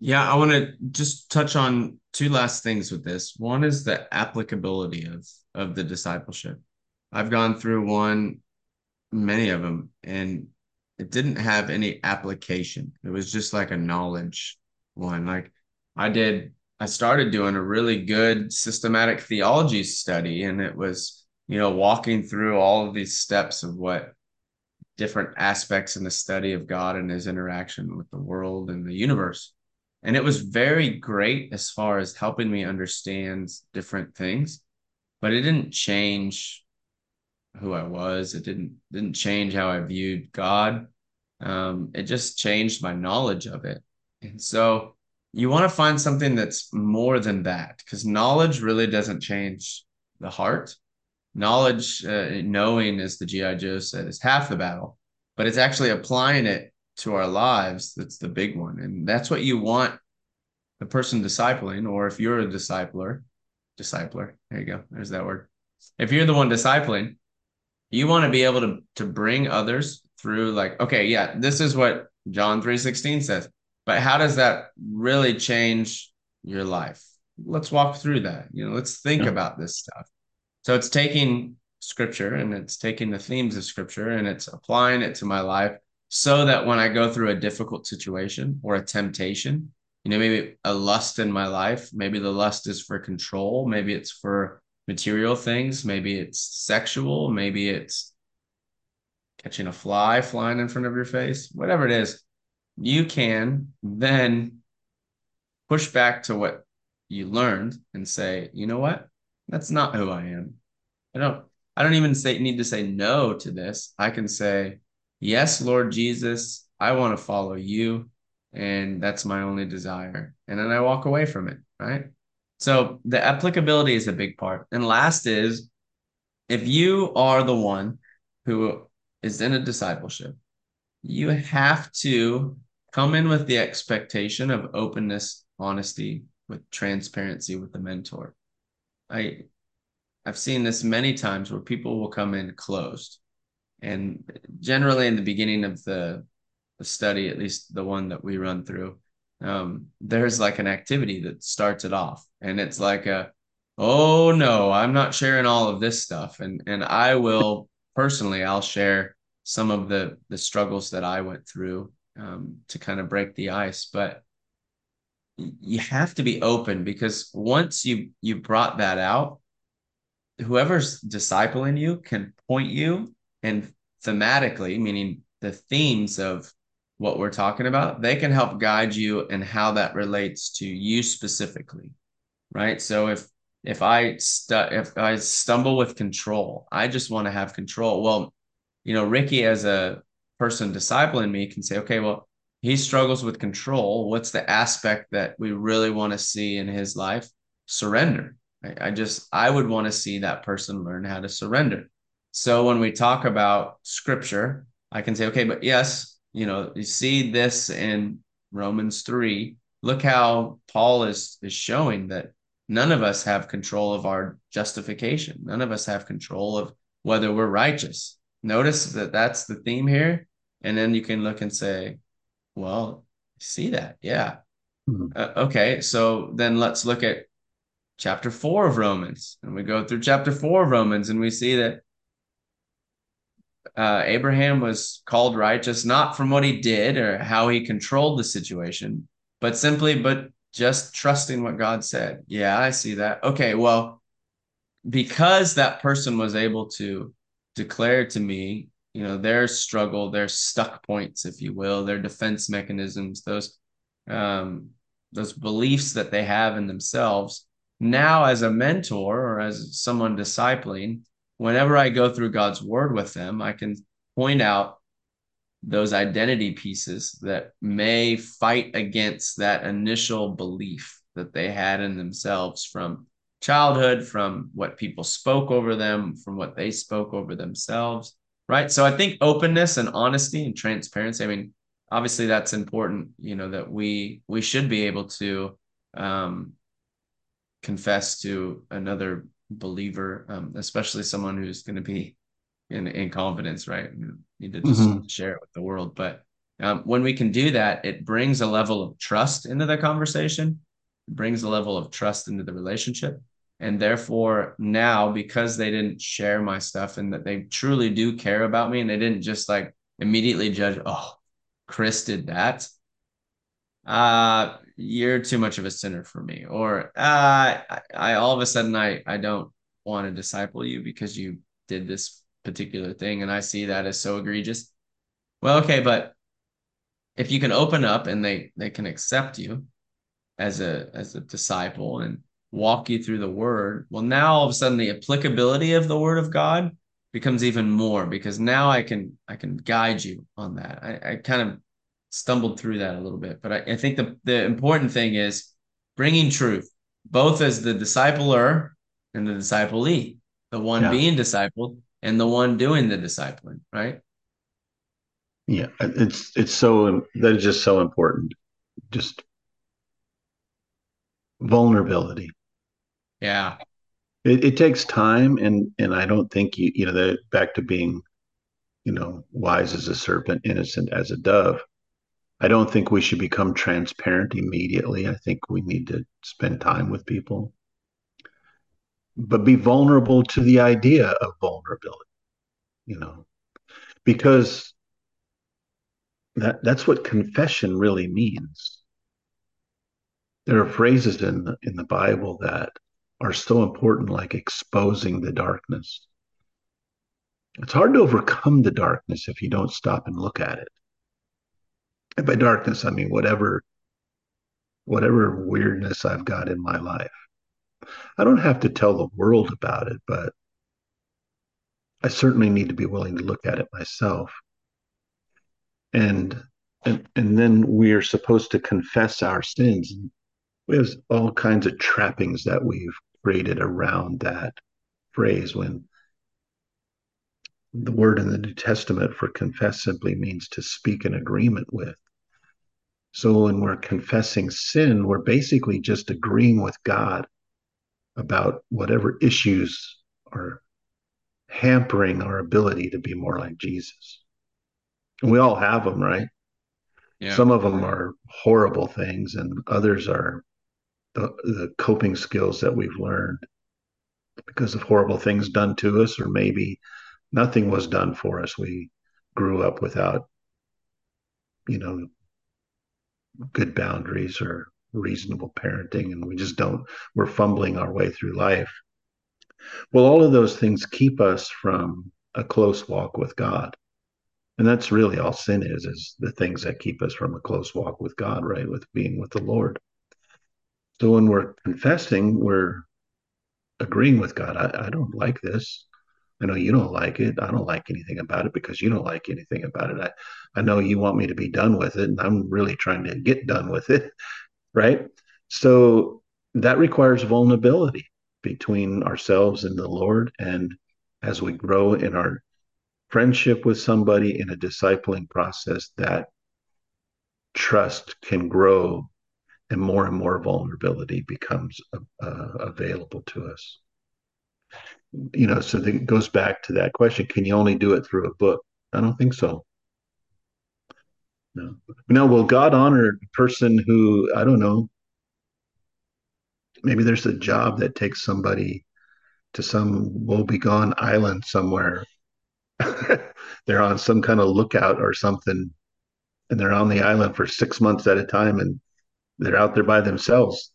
Yeah, I want to just touch on two last things with this. One is the applicability of of the discipleship. I've gone through one, many of them, and it didn't have any application. It was just like a knowledge one. Like I did, I started doing a really good systematic theology study, and it was, you know, walking through all of these steps of what different aspects in the study of God and his interaction with the world and the universe. And it was very great as far as helping me understand different things, but it didn't change who I was. It didn't didn't change how I viewed God. Um, it just changed my knowledge of it. And so you want to find something that's more than that because knowledge really doesn't change the heart. Knowledge, uh, knowing, as the GI Joe said, is half the battle, but it's actually applying it to our lives that's the big one, and that's what you want the person discipling, or if you're a discipler, discipler, there you go, there's that word. If you're the one discipling, you want to be able to to bring others through like okay yeah this is what john 3.16 says but how does that really change your life let's walk through that you know let's think yeah. about this stuff so it's taking scripture and it's taking the themes of scripture and it's applying it to my life so that when i go through a difficult situation or a temptation you know maybe a lust in my life maybe the lust is for control maybe it's for material things. Maybe it's sexual. Maybe it's catching a fly flying in front of your face. Whatever it is, you can then push back to what you learned and say, you know what? That's not who I am. I don't I don't even say need to say no to this. I can say, yes, Lord Jesus, I want to follow you. And that's my only desire. And then I walk away from it. Right. So the applicability is a big part. And last is if you are the one who is in a discipleship, you have to come in with the expectation of openness, honesty, with transparency with the mentor. I I've seen this many times where people will come in closed. And generally in the beginning of the, the study, at least the one that we run through, um, there's like an activity that starts it off. And it's like a oh no i'm not sharing all of this stuff. And and i will personally i'll share some of the the struggles that i went through um, to kind of break the ice. But you have to be open because once you you brought that out whoever's discipling you can point you and thematically meaning the themes of what we're talking about, they can help guide you and how that relates to you specifically. Right. So if if I stu- if I stumble with control, I just want to have control. Well, you know, Ricky as a person discipling me can say, okay, well, he struggles with control. What's the aspect that we really want to see in his life? Surrender. I, I just I would want to see that person learn how to surrender. So when we talk about scripture, I can say, okay, but yes, you know, you see this in Romans 3. Look how Paul is is showing that none of us have control of our justification. None of us have control of whether we're righteous. Notice that that's the theme here. And then you can look and say, well, see that. Yeah. Mm-hmm. Uh, okay. So then let's look at chapter four of Romans. And we go through chapter four of Romans and we see that uh, Abraham was called righteous not from what he did or how he controlled the situation, but simply, but just trusting what God said. Yeah, I see that. Okay, well, because that person was able to declare to me, you know, their struggle, their stuck points, if you will, their defense mechanisms, those um, those beliefs that they have in themselves. Now, as a mentor or as someone discipling, whenever I go through God's word with them, I can point out those identity pieces that may fight against that initial belief that they had in themselves from childhood, from what people spoke over them, from what they spoke over themselves. Right. So I think openness and honesty and transparency. I mean, obviously that's important, you know, that we we should be able to um confess to another believer, um, especially someone who's going to be in in confidence, right? You need to just mm-hmm. share it with the world. But Um, when we can do that, it brings a level of trust into the conversation, it brings a level of trust into the relationship. And therefore, now because they didn't share my stuff and that they truly do care about me and they didn't just like immediately judge, oh, Chris did that. Uh, you're too much of a sinner for me. Or uh, I, I all of a sudden I, I don't want to disciple you because you did this particular thing and I see that as so egregious. Well, okay, but if you can open up and they they can accept you as a as a disciple and walk you through the word, well now all of a sudden the applicability of the word of God becomes even more because now I can I can guide you on that. I, I kind of stumbled through that a little bit, but I, I think the the important thing is bringing truth, both as the discipler and the disciplee, the one yeah. being discipled and the one doing the discipling, right? Yeah, it's it's so that is just so important. Just vulnerability. Yeah. It, it takes time and and I don't think you you know that back to being you know wise as a serpent innocent as a dove I don't think we should become transparent immediately. I think we need to spend time with people, but be vulnerable to the idea of vulnerability, you know, because that, that's what confession really means. There are phrases in the, in the Bible that are so important, like exposing the darkness. It's hard to overcome the darkness if you don't stop and look at it. And by darkness, I mean whatever whatever weirdness I've got in my life. I don't have to tell the world about it, but I certainly need to be willing to look at it myself. And and, and then we are supposed to confess our sins. We have all kinds of trappings that we've created around that phrase when the word in the New Testament for confess simply means to speak in agreement with. So when we're confessing sin, we're basically just agreeing with God about whatever issues are hampering our ability to be more like Jesus. And we all have them, right? Yeah. Some of them are horrible things, and others are the, the coping skills that we've learned because of horrible things done to us, or maybe nothing was done for us. We grew up without, you know, good boundaries or reasonable parenting and we just don't we're fumbling our way through life. Well all of those things keep us from a close walk with god. And that's really all sin is is the things that keep us from a close walk with god right? With being with the lord. So when we're confessing we're agreeing with god i, I don't like this I know you don't like it. I don't like anything about it because you don't like anything about it. I, I know you want me to be done with it, and I'm really trying to get done with it. <laughs> Right. So that requires vulnerability between ourselves and the Lord. And as we grow in our friendship with somebody in a discipling process, that trust can grow and more and more vulnerability becomes uh, available to us you know, so it goes back to that question: Can you only do it through a book? I don't think so. No. Now, will God honor a person who I don't know? Maybe there's a job that takes somebody to some woebegone island somewhere. <laughs> they're on some kind of lookout or something, and they're on the island for six months at a time, and they're out there by themselves.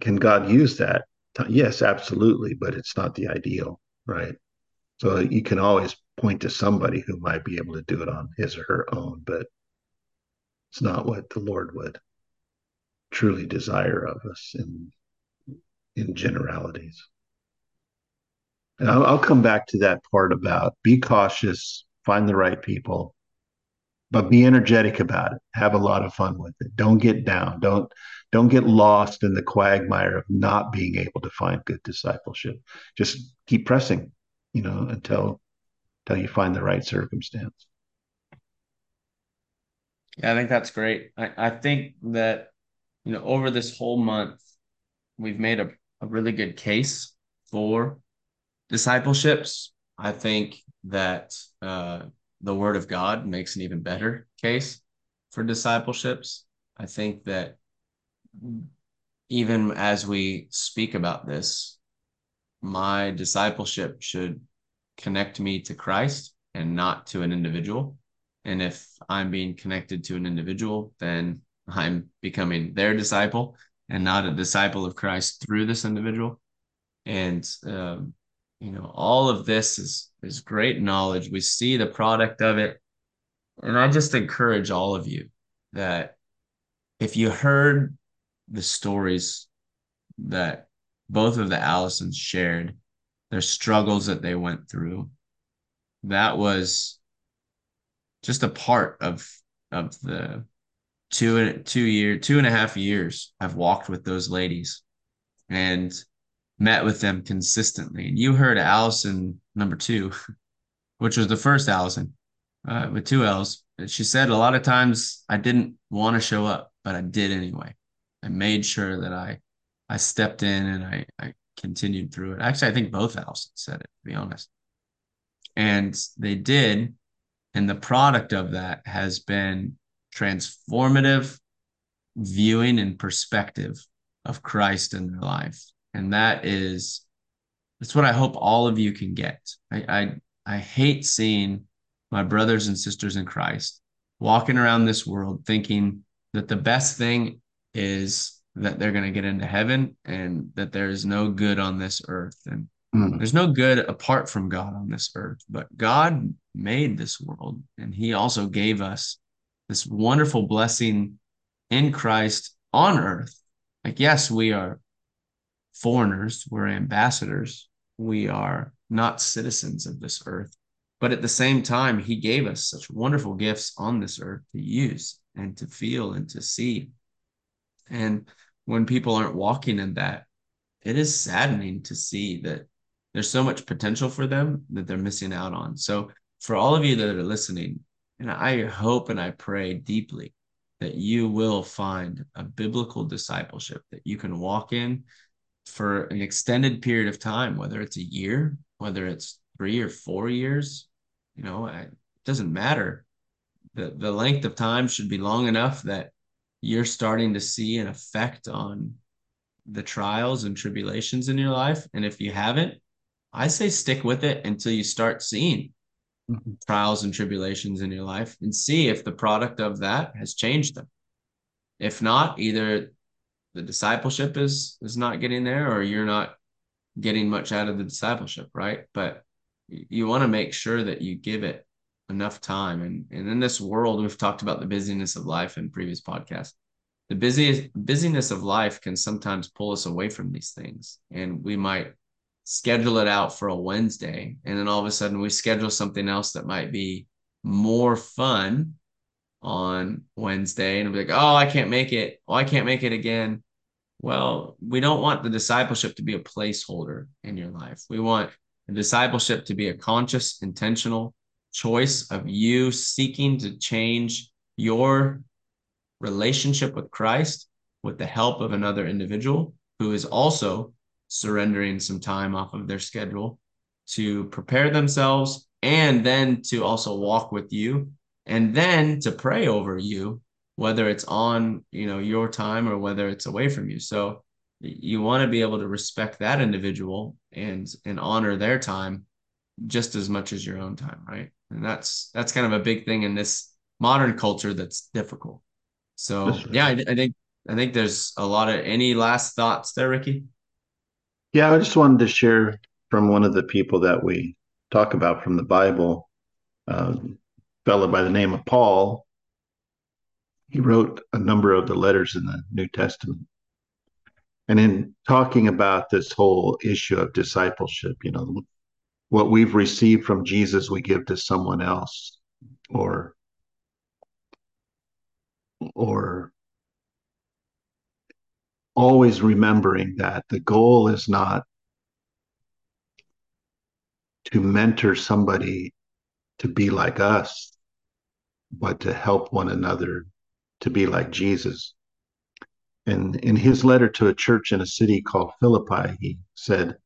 Can God use that? Yes, absolutely, but it's not the ideal, right? So you can always point to somebody who might be able to do it on his or her own, but it's not what the Lord would truly desire of us in in generalities. And I'll, I'll come back to that part about be cautious, find the right people, but be energetic about it. Have a lot of fun with it. Don't get down. Don't don't get lost in the quagmire of not being able to find good discipleship. Just keep pressing, you know, until until you find the right circumstance. Yeah, I think that's great. I, I think that you know over this whole month we've made a, a really good case for discipleships. I think that uh, the Word of God makes an even better case for discipleships. I think that even as we speak about this, my discipleship should connect me to Christ and not to an individual. And if I'm being connected to an individual, then I'm becoming their disciple and not a disciple of Christ through this individual. And um, you know, all of this is is great knowledge. We see the product of it, and I just encourage all of you that if you heard the stories that both of the Allisons shared, their struggles that they went through, that was just a part of of the two and two year two and a half years I've walked with those ladies and met with them consistently. And you heard Allison number two, <laughs> which was the first Allison uh, with two L's. She said a lot of times I didn't want to show up, but I did anyway. I made sure that I I stepped in and I, I continued through it. Actually, I think both Allisons said it, to be honest. And they did. And the product of that has been transformative viewing and perspective of Christ in their life. And that is that's what I hope all of you can get. I I, I hate seeing my brothers and sisters in Christ walking around this world thinking that the best thing is that they're going to get into heaven and that there is no good on this earth and mm. there's no good apart from God on this earth but God made this world and he also gave us this wonderful blessing in Christ on earth. Like, yes, we are foreigners, we're ambassadors, we are not citizens of this earth. But at the same time, he gave us such wonderful gifts on this earth to use and to feel and to see. And when people aren't walking in that, it is saddening to see that there's so much potential for them that they're missing out on. So, for all of you that are listening, and I hope and I pray deeply that you will find a biblical discipleship that you can walk in for an extended period of time, whether it's a year, whether it's three or four years, you know, it doesn't matter. The, the length of time should be long enough that you're starting to see an effect on the trials and tribulations in your life. And if you haven't, I say stick with it until you start seeing mm-hmm. trials and tribulations in your life and see if the product of that has changed them. If not, either the discipleship is is not getting there or you're not getting much out of the discipleship, right? But you want to make sure that you give it enough time. And, and in this world, we've talked about the busyness of life in previous podcasts. The busy, busyness of life can sometimes pull us away from these things. And we might schedule it out for a Wednesday. And then all of a sudden we schedule something else that might be more fun on Wednesday and be like, oh, I can't make it. Oh, I can't make it again. Well, we don't want the discipleship to be a placeholder in your life. We want the discipleship to be a conscious, intentional choice of you seeking to change your relationship with Christ with the help of another individual who is also surrendering some time off of their schedule to prepare themselves and then to also walk with you and then to pray over you whether it's on you know your time or whether it's away from you so you want to be able to respect that individual and and honor their time just as much as your own time right and that's that's kind of a big thing in this modern culture that's difficult so right. yeah I, I think i think there's a lot of any last thoughts there ricky yeah, I just wanted to share from one of the people that we talk about from the Bible, uh, fellow by the name of Paul. He wrote a number of the letters in the New Testament. And in talking about this whole issue of discipleship, you know, what we've received from Jesus, we give to someone else, or or always remembering that the goal is not to mentor somebody to be like us, but to help one another to be like Jesus. And in his letter to a church in a city called Philippi, he said,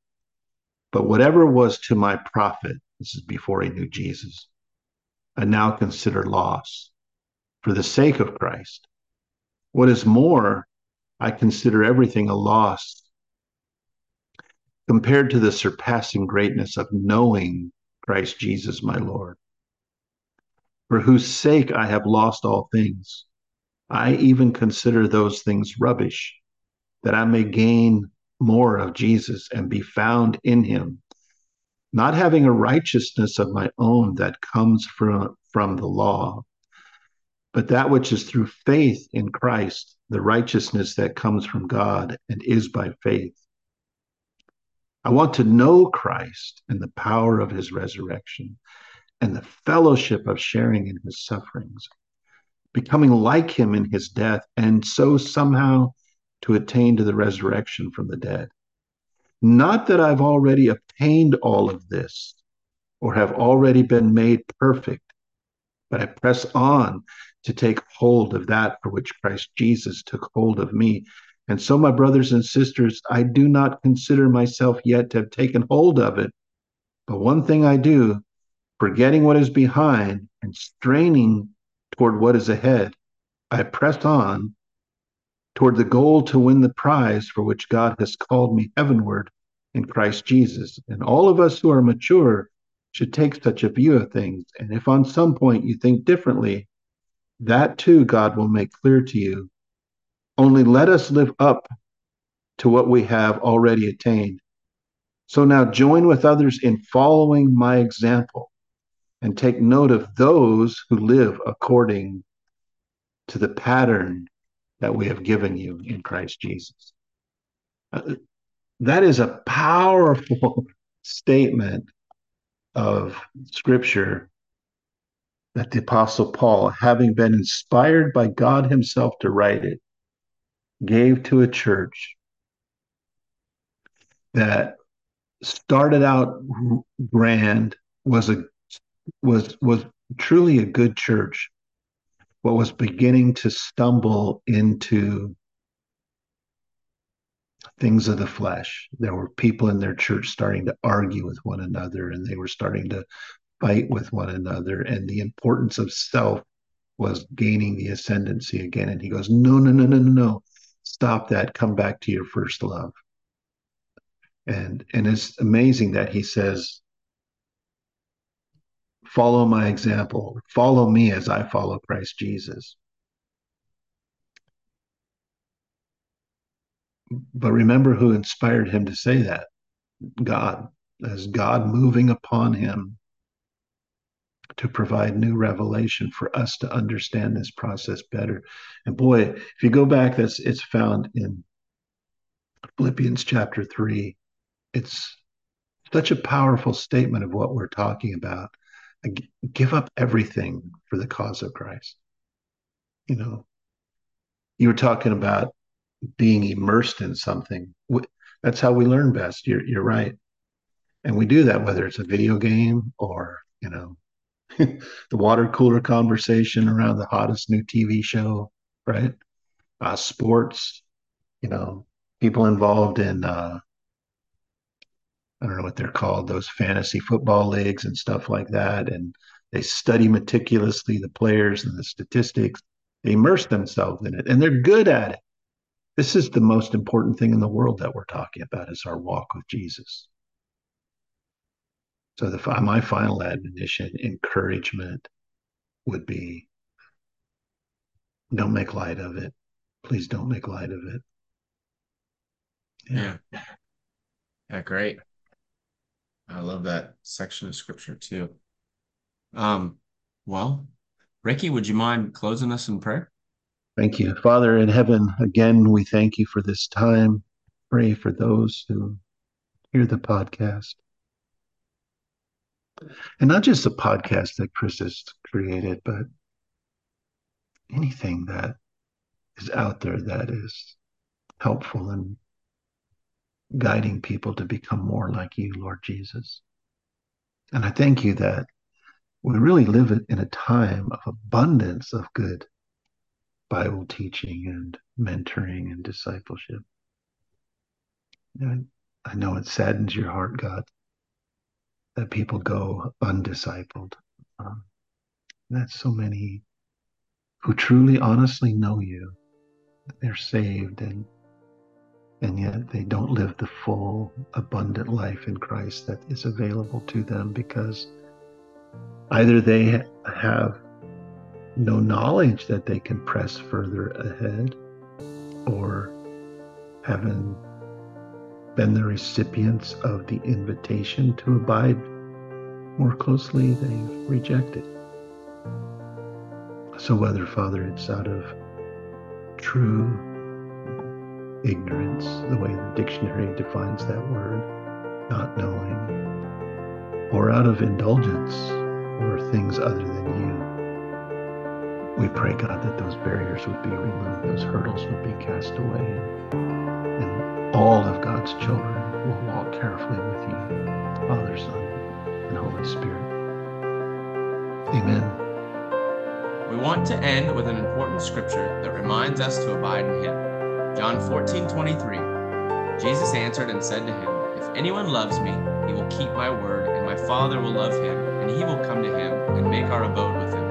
But whatever was to my profit, this is before he knew Jesus, I now consider loss for the sake of Christ. What is more, I consider everything a loss compared to the surpassing greatness of knowing Christ Jesus my Lord, for whose sake I have lost all things. I even consider those things rubbish, that I may gain more of Jesus and be found in him, not having a righteousness of my own that comes from, from the law, but that which is through faith in Christ, the righteousness that comes from God and is by faith. I want to know Christ and the power of his resurrection and the fellowship of sharing in his sufferings, becoming like him in his death, and so somehow to attain to the resurrection from the dead. Not that I've already obtained all of this or have already been made perfect, but I press on to take hold of that for which Christ Jesus took hold of me. And so, my brothers and sisters, I do not consider myself yet to have taken hold of it. But one thing I do, forgetting what is behind and straining toward what is ahead, I press on toward the goal to win the prize for which God has called me heavenward in Christ Jesus. And all of us who are mature should take such a view of things. And if on some point you think differently, that too God will make clear to you. Only let us live up to what we have already attained. So now join with others in following my example and take note of those who live according to the pattern that we have given you in Christ Jesus. Uh, that is a powerful <laughs> statement of scripture that the Apostle Paul, having been inspired by God Himself to write it, gave to a church that started out grand, was a was was truly a good church, but was beginning to stumble into things of the flesh. There were people in their church starting to argue with one another, and they were starting to fight with one another, and the importance of self was gaining the ascendancy again. And he goes, No, no, no, no, no, no. Stop that. Come back to your first love. And and it's amazing that he says, follow my example, follow me as I follow Christ Jesus. But remember who inspired him to say that God, as God moving upon him to provide new revelation for us to understand this process better. And boy, if you go back, that's it's found in Philippians chapter three. It's such a powerful statement of what we're talking about. Give up everything for the cause of Christ. You know, you were talking about being immersed in something. That's how we learn best. You're you're right, and we do that whether it's a video game or you know <laughs> the water cooler conversation around the hottest new TV show, right? Uh, sports, you know, people involved in uh, I don't know what they're called, those fantasy football leagues and stuff like that, and they study meticulously the players and the statistics. They immerse themselves in it, and they're good at it. This is the most important thing in the world that we're talking about is our walk with Jesus. So the, my final admonition, encouragement would be don't make light of it. Please don't make light of it. Yeah. Yeah, yeah great. I love that section of scripture too. Um, well, Ricky, would you mind closing us in prayer? Thank you. Father in heaven, again, we thank you for this time. Pray for those who hear the podcast and not just the podcast that Chris has created, but anything that is out there that is helpful in guiding people to become more like you, Lord Jesus. And I thank you that we really live in a time of abundance of good Bible teaching and mentoring and discipleship. And I know it saddens your heart, God, that people go undiscipled. Um, that's so many who truly, honestly know you. They're saved and and yet they don't live the full, abundant life in Christ that is available to them because either they have no knowledge that they can press further ahead or haven't been the recipients of the invitation to abide more closely, they've rejected. So, whether, Father, it's out of true ignorance, the way the dictionary defines that word, not knowing, or out of indulgence or things other than you, we pray, God, that those barriers would be removed, those hurdles would be cast away, and all of God's children will walk carefully with you, Father, Son, and Holy Spirit. Amen. We want to end with an important scripture that reminds us to abide in Him. John 14, 23. Jesus answered and said to him, If anyone loves me, he will keep my word, and my Father will love him, and he will come to him and make our abode with him.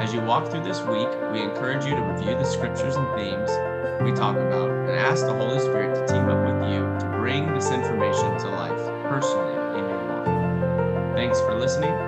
As you walk through this week, we encourage you to review the scriptures and themes we talk about and ask the Holy Spirit to team up with you to bring this information to life personally in your life. Thanks for listening.